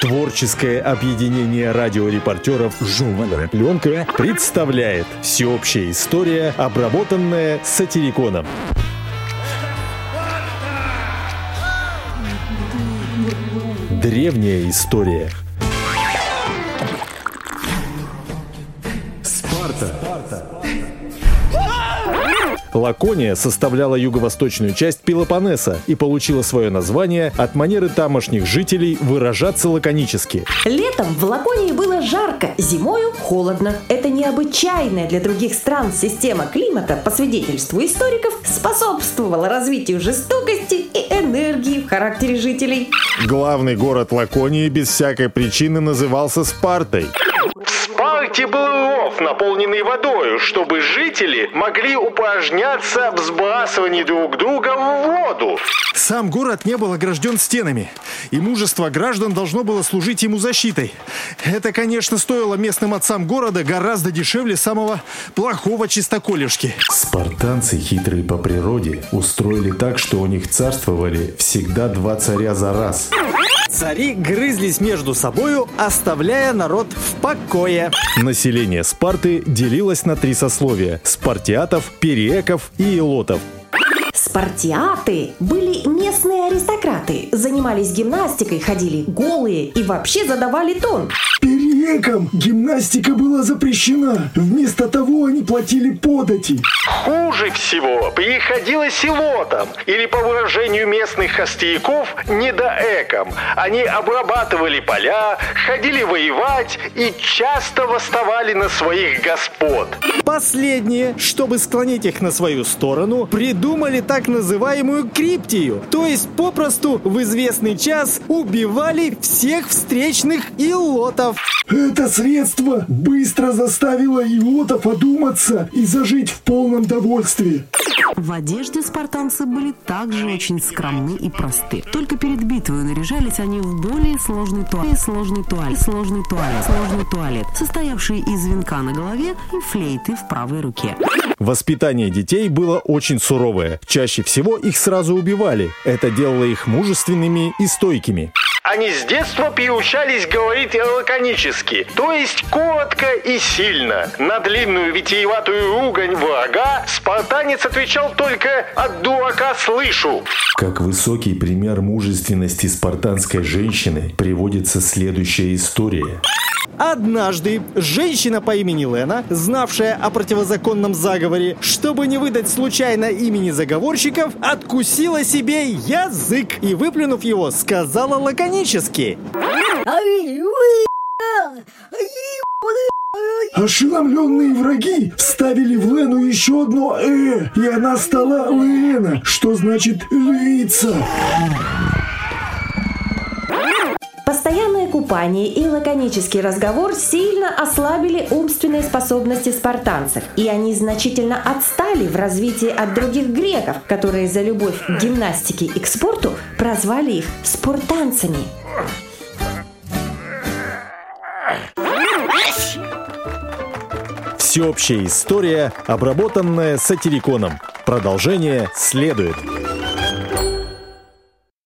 Творческое объединение радиорепортеров «Журнальная пленка» представляет всеобщая история, обработанная сатириконом. Древняя история. Лакония составляла юго-восточную часть Пелопоннеса и получила свое название от манеры тамошних жителей выражаться лаконически. Летом в Лаконии было жарко, зимою холодно. Это необычайная для других стран система климата, по свидетельству историков, способствовала развитию жестокости и энергии в характере жителей. Главный город Лаконии без всякой причины назывался Спартой. Спарте был ров, наполненный водой, чтобы жители могли упражняться в сбрасывании друг друга в воду. Сам город не был огражден стенами, и мужество граждан должно было служить ему защитой. Это, конечно, стоило местным отцам города гораздо дешевле самого плохого чистоколешки. Спартанцы, хитрые по природе, устроили так, что у них царствовали всегда два царя за раз. Цари грызлись между собою, оставляя народ в покое. Население Спарты делилось на три сословия – спартиатов, периеков и илотов. Спартиаты были местные аристократы, занимались гимнастикой, ходили голые и вообще задавали тон. Периекам гимнастика была запрещена. Вместо того они платили подати. Хуже всего приходилось илотам, или по выражению местных острияков, недоэкам. Они обрабатывали поля, ходили воевать и часто восставали на своих господ. Последние, чтобы склонить их на свою сторону, придумали так называемую криптию. То есть попросту в известный час убивали всех встречных илотов. Это средство быстро заставило иотов одуматься и зажить в полном довольстве. В одежде спартанцы были также очень скромны и просты. Только перед битвой наряжались они в более сложный туалет, сложный туалет, сложный туалет, сложный туалет, состоявший из венка на голове и флейты в правой руке. Воспитание детей было очень суровое. Чаще всего их сразу убивали. Это делало их мужественными и стойкими. Они с детства приучались говорить лаконически, то есть коротко и сильно. На длинную витиеватую ругань врага спартанец отвечал только «от дурака слышу». Как высокий пример мужественности спартанской женщины приводится следующая история. Однажды женщина по имени Лена, знавшая о противозаконном заговоре, чтобы не выдать случайно имени заговорщиков, откусила себе язык и, выплюнув его, сказала лаконически. Ошеломленные враги вставили в Лену еще одно «э», и она стала Лена, что значит «лица». Купание и лаконический разговор сильно ослабили умственные способности спартанцев, и они значительно отстали в развитии от других греков, которые за любовь к гимнастике и к спорту прозвали их спартанцами. Всеобщая история, обработанная сатириконом. Продолжение следует.